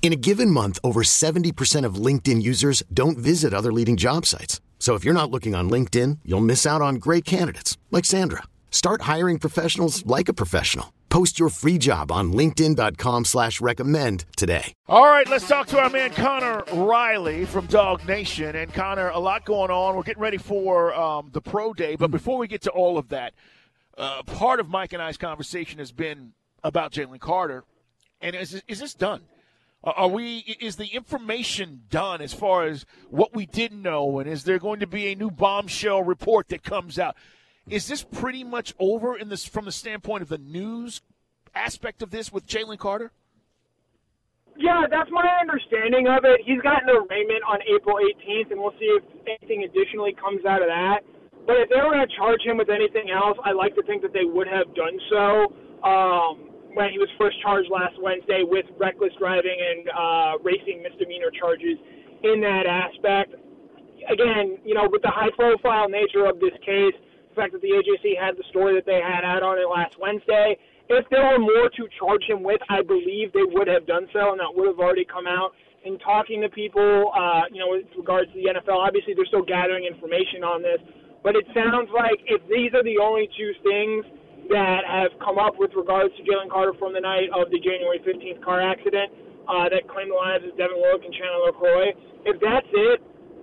In a given month, over 70% of LinkedIn users don't visit other leading job sites. So if you're not looking on LinkedIn, you'll miss out on great candidates like Sandra. Start hiring professionals like a professional. Post your free job on LinkedIn.com slash recommend today. All right, let's talk to our man Connor Riley from DawgNation. And Connor, a lot going on. We're getting ready for um, the pro day. But before we get to all of that, uh, part of Mike and I's conversation has been about Jalen Carter. And is, is this done? Are we? Is the information done as far as what we didn't know, and is there going to be a new bombshell report that comes out? Is this pretty much over in this from the standpoint of the news aspect of this with Jalen Carter? Yeah, that's my understanding of it. He's got an arraignment on April 18th, and we'll see if anything additionally comes out of that. But if they were going to charge him with anything else, I like to think that they would have done so. Um, when he was first charged last Wednesday with reckless driving and uh, racing misdemeanor charges in that aspect. Again, you know, with the high profile nature of this case, the fact that the AJC had the story that they had out on it last Wednesday, if there were more to charge him with, I believe they would have done so, and that would have already come out. In talking to people, uh, you know, with regards to the NFL, obviously they're still gathering information on this, but it sounds like if these are the only two things that have come up with regards to Jalen Carter from the night of the January 15th car accident uh, that claimed the lives of Devin Willock and Chandler LeCroy. If that's it,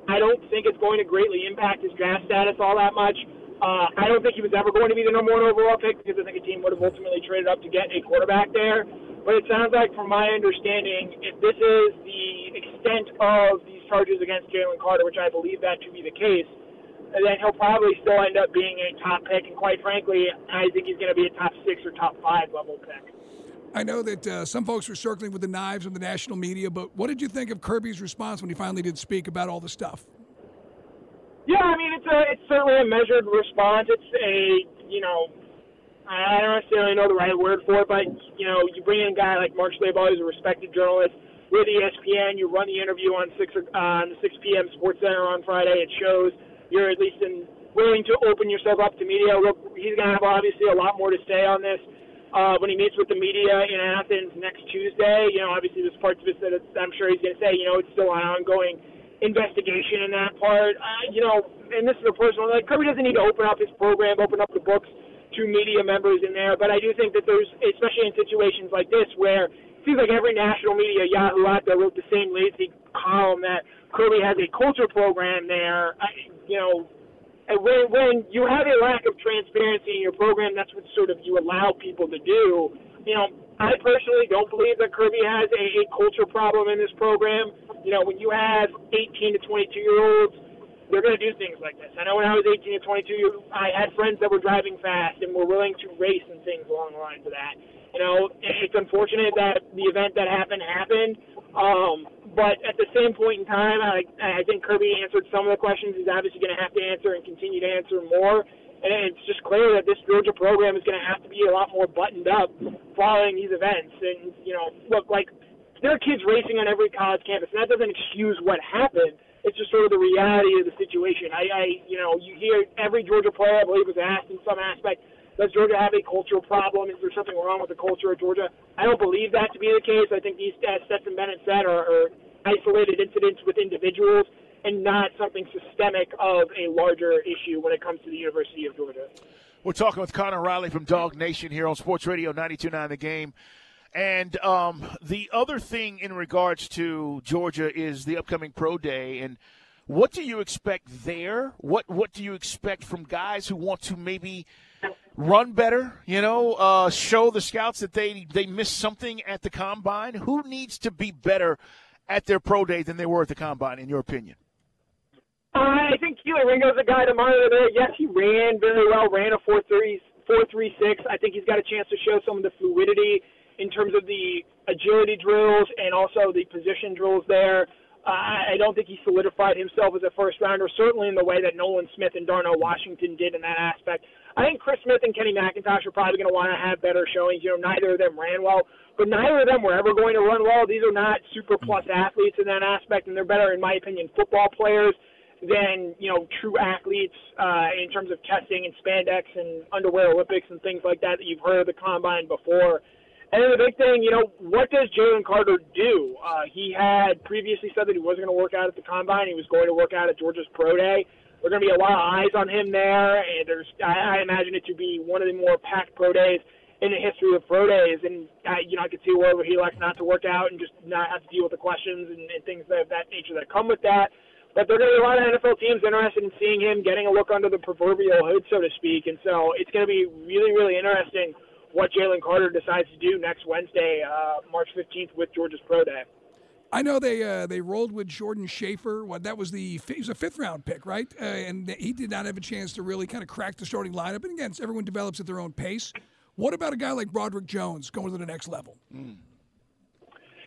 I don't think it's going to greatly impact his draft status all that much. Uh, I don't think he was ever going to be the number one overall pick because I think a team would have ultimately traded up to get a quarterback there. But it sounds like, from my understanding, if this is the extent of these charges against Jalen Carter, which I believe that to be the case, then he'll probably still end up being a top pick. And quite frankly, I think he's going to be a top six or top five level pick. I know that uh, some folks were circling with the knives in the national media, but what did you think of Kirby's response when he finally did speak about all the stuff? Yeah, I mean it's a it's certainly a measured response. It's a you know I don't necessarily know the right word for it, but you know you bring in a guy like Mark Schlabach, who's a respected journalist with ESPN. You run the interview on six uh, on the 6 p.m. Sports Center on Friday. It shows you're at least in, willing to open yourself up to media. He's going to have obviously a lot more to say on this uh, when he meets with the media in Athens next Tuesday. You know, obviously there's parts of it that I'm sure he's going to say, you know, it's still an ongoing investigation in that part. Uh, you know, and this is a personal, like, Kirby doesn't need to open up his program, open up the books to media members in there, but I do think that there's, especially in situations like this where it seems like every national media Yahoo out there wrote the same lazy column that Kirby has a culture program there. I, you know, when when you have a lack of transparency in your program, that's what sort of you allow people to do. You know, I personally don't believe that Kirby has a, a culture problem in this program. You know, when you have 18 to 22 year olds, they're going to do things like this. I know when I was 18 to 22, I had friends that were driving fast and were willing to race and things along the lines of that. You know, it's unfortunate that the event that happened happened. Um, but at the same point in time, I, I think Kirby answered some of the questions he's obviously going to have to answer and continue to answer more. And it's just clear that this Georgia program is going to have to be a lot more buttoned up following these events. And, you know, look, like, there are kids racing on every college campus, and that doesn't excuse what happened. It's just sort of the reality of the situation. I, I you know, you hear every Georgia player, I believe, was asked in some aspect, does Georgia have a cultural problem? Is there something wrong with the culture of Georgia? I don't believe that to be the case. I think these, as Stetson Bennett said, are, are isolated incidents with individuals and not something systemic of a larger issue when it comes to the University of Georgia. We're talking with Connor Riley from DawgNation here on Sports Radio 92.9 The Game. And um, the other thing in regards to Georgia is the upcoming pro day. And what do you expect there? What What do you expect from guys who want to maybe run better? You know, uh, show the scouts that they they missed something at the combine. Who needs to be better at their pro day than they were at the combine, in your opinion? I think Kelee Ringo's a guy to monitor there. Yes, he ran very well, ran a 4.36. 4.36. I think he's got a chance to show some of the fluidity in terms of the agility drills and also the position drills there. I don't think he solidified himself as a first rounder, certainly in the way that Nolan Smith and Darnell Washington did in that aspect. I think Chris Smith and Kenny McIntosh are probably going to want to have better showings. You know, neither of them ran well, but neither of them were ever going to run well. These are not super plus athletes in that aspect, and they're better, in my opinion, football players than you know true athletes uh, in terms of testing and spandex and underwear Olympics and things like that that you've heard of the combine before. And then the big thing, you know, what does Jalen Carter do? Uh, he had previously said that he wasn't going to work out at the combine. He was going to work out at Georgia's pro day. There's going to be a lot of eyes on him there, and there's I, I imagine it to be one of the more packed pro days in the history of pro days. And I, you know, I could see where he likes not to work out and just not have to deal with the questions and, and things of that nature that come with that. But there are going to be a lot of NFL teams interested in seeing him getting a look under the proverbial hood, so to speak. And so it's going to be really, really interesting what Jalen Carter decides to do next Wednesday, uh, March 15th, with Georgia's Pro Day. I know they uh, they rolled with Jordan Schaefer. What that was the he was a fifth round pick, right? Uh, and he did not have a chance to really kind of crack the starting lineup. And again, everyone develops at their own pace. What about a guy like Broderick Jones going to the next level? Mm.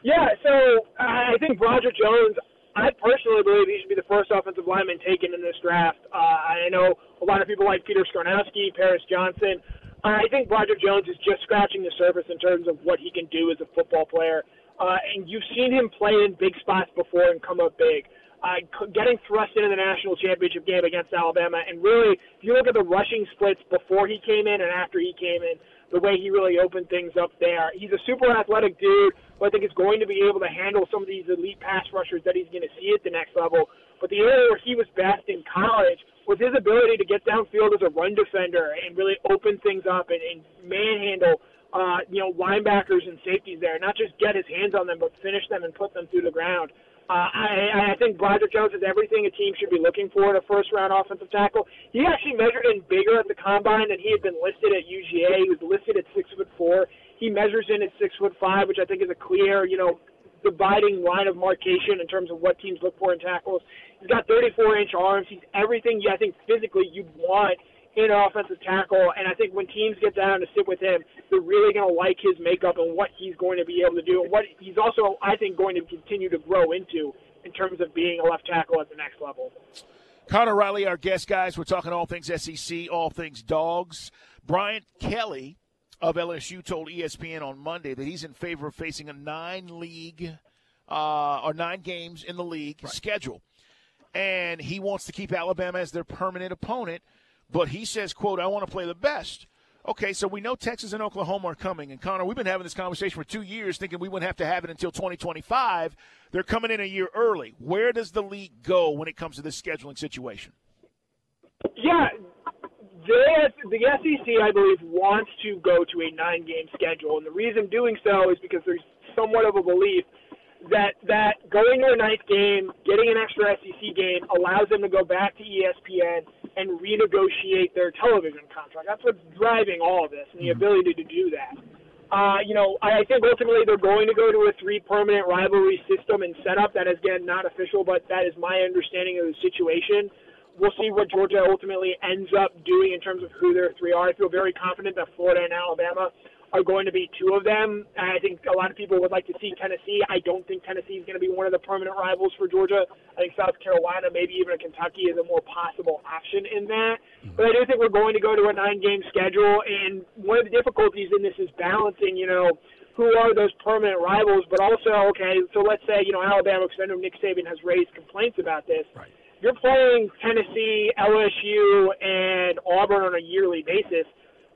Yeah, so I think Broderick Jones. I personally believe he should be the first offensive lineman taken in this draft. Uh, I know a lot of people like Peter Skoronski, Paris Johnson. I think Broderick Jones is just scratching the surface in terms of what he can do as a football player. Uh, and you've seen him play in big spots before and come up big. Uh, getting thrust into the national championship game against Alabama, and really, if you look at the rushing splits before he came in and after he came in, the way he really opened things up there. He's a super athletic dude who I think is going to be able to handle some of these elite pass rushers that he's going to see at the next level. But the area where he was best in college with his ability to get downfield as a run defender and really open things up and, and manhandle, uh, you know, linebackers and safeties there, not just get his hands on them, but finish them and put them through the ground. Uh, I, I think Broderick Jones is everything a team should be looking for in a first round offensive tackle. He actually measured in bigger at the combine than he had been listed at UGA. He was listed at six foot four. He measures in at six foot five, which I think is a clear, you know, dividing line of markation in terms of what teams look for in tackles. He's got 34 inch arms. He's everything I think physically you'd want in an offensive tackle. And I think when teams get down to sit with him, they're really going to like his makeup and what he's going to be able to do, and what he's also, I think, going to continue to grow into in terms of being a left tackle at the next level. Connor Riley, our guest, guys. We're talking all things SEC, all things dogs. Brian Kelly of LSU told ESPN on Monday that he's in favor of facing a nine league uh, or nine games in the league right. schedule, and he wants to keep Alabama as their permanent opponent. But he says, "quote I want to play the best." Okay, so we know Texas and Oklahoma are coming, and Connor, we've been having this conversation for two years, thinking we wouldn't have to have it until 2025. They're coming in a year early. Where does the league go when it comes to this scheduling situation? Yeah, the, the SEC, I believe, wants to go to a nine-game schedule, and the reason doing so is because there's somewhat of a belief that that going to a ninth game, getting an extra SEC game, allows them to go back to ESPN and renegotiate their television contract. That's what's driving all of this, and the mm-hmm. ability to do that. Uh, you know, I think ultimately they're going to go to a three permanent rivalry system and setup. That is again not official, but that is my understanding of the situation we'll see what Georgia ultimately ends up doing in terms of who their three are. I feel very confident that Florida and Alabama are going to be two of them. And I think a lot of people would like to see Tennessee. I don't think Tennessee is going to be one of the permanent rivals for Georgia. I think South Carolina, maybe even Kentucky, is a more possible option in that. But I do think we're going to go to a nine-game schedule, and one of the difficulties in this is balancing, you know, who are those permanent rivals, but also, okay, so let's say, you know, Alabama, because I know Nick Saban has raised complaints about this. Right you're playing Tennessee, LSU, and Auburn on a yearly basis.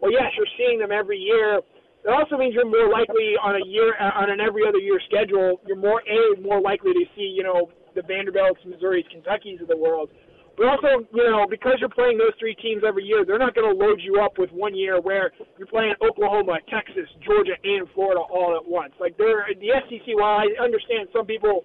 Well, yes, you're seeing them every year. It also means you're more likely on a year uh, on an every other year schedule. You're more a more likely to see you know the Vanderbilts, Missouris, Kentuckys of the world. But also, you know, because you're playing those three teams every year, they're not going to load you up with one year where you're playing Oklahoma, Texas, Georgia, and Florida all at once. Like they're the SEC. While I understand some people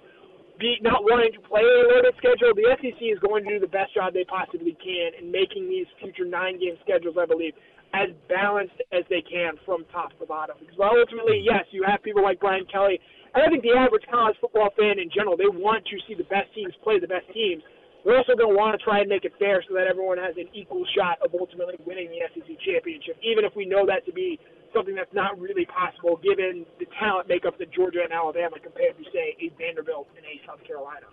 be not wanting to play a loaded schedule, the SEC is going to do the best job they possibly can in making these future nine game schedules, I believe, as balanced as they can from top to bottom. Because ultimately, yes, you have people like Brian Kelly, and I think the average college football fan in general, they want to see the best teams play the best teams. They're also going to want to try and make it fair so that everyone has an equal shot of ultimately winning the SEC championship, even if we know that to be something that's not really possible given the talent makeup that Georgia and Alabama compared to, say, a Vanderbilt and a South Carolina.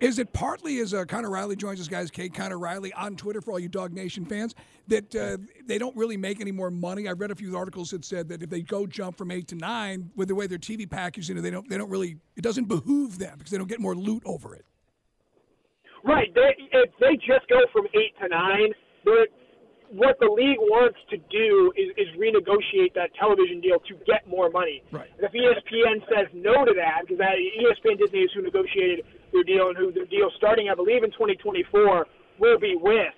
Is it partly as uh, Connor Riley joins us, guys? Kate Connor Riley on Twitter for all you DawgNation fans that uh, they don't really make any more money. I read a few articles that said that if they go jump from eight to nine with the way their TV package, you know, they don't they don't really it doesn't behoove them because they don't get more loot over it. Right. They, if they just go from eight to nine, what the league wants to do is, is renegotiate that television deal to get more money. Right. And if ESPN says no to that, because that, ESPN Disney is who negotiated their deal and who their deal starting, I believe, in 2024 will be with.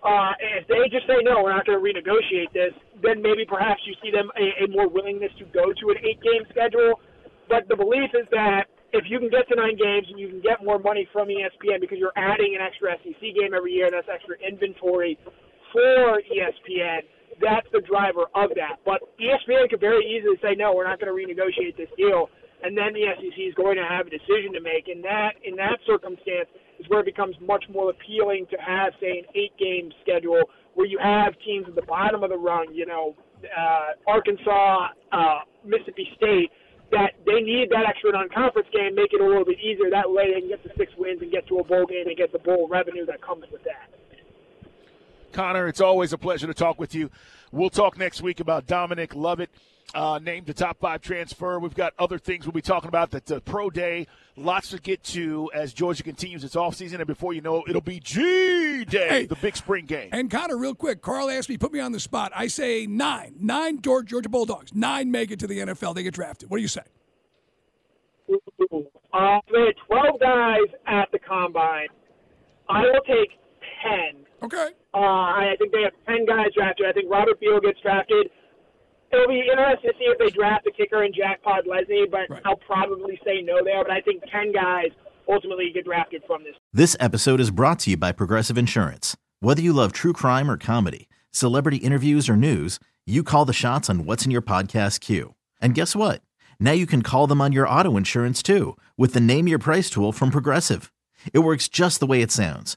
Uh, if they just say no, we're not going to renegotiate this, then maybe perhaps you see them a, a more willingness to go to an eight-game schedule. But the belief is that if you can get to nine games and you can get more money from ESPN because you're adding an extra SEC game every year, that's extra inventory for ESPN. That's the driver of that. But ESPN could very easily say, no, we're not going to renegotiate this deal, and then the SEC is going to have a decision to make. And that, in that circumstance, is where it becomes much more appealing to have, say, an eight-game schedule where you have teams at the bottom of the rung, you know, uh, Arkansas, uh, Mississippi State, that they need that extra non-conference game, make it a little bit easier. That way, they can get to six wins and get to a bowl game and get the bowl revenue that comes with that. Connor, it's always a pleasure to talk with you. We'll talk next week about Dominic Lovett, uh, named the top five transfer. We've got other things we'll be talking about. That's a pro day. Lots to get to as Georgia continues its offseason. And before you know it, it'll be G Day, Hey. the big spring game. And Connor, real quick, Carl asked me, put me on the spot. I say nine, nine Georgia, Georgia Bulldogs, nine make it to the NFL. They get drafted. What do you say? Uh, they had 12 guys at the combine. I will take 10. Okay. Uh, I think they have 10 guys drafted. I think Robert Field gets drafted. It'll be interesting to see if they draft the kicker and Jack Podlesny, but Right. I'll probably say no there. But I think 10 guys ultimately get drafted from this. This episode is brought to you by Progressive Insurance. Whether you love true crime or comedy, celebrity interviews or news, you call the shots on what's in your podcast queue. And guess what? Now you can call them on your auto insurance too with the Name Your Price tool from Progressive. It works just the way it sounds.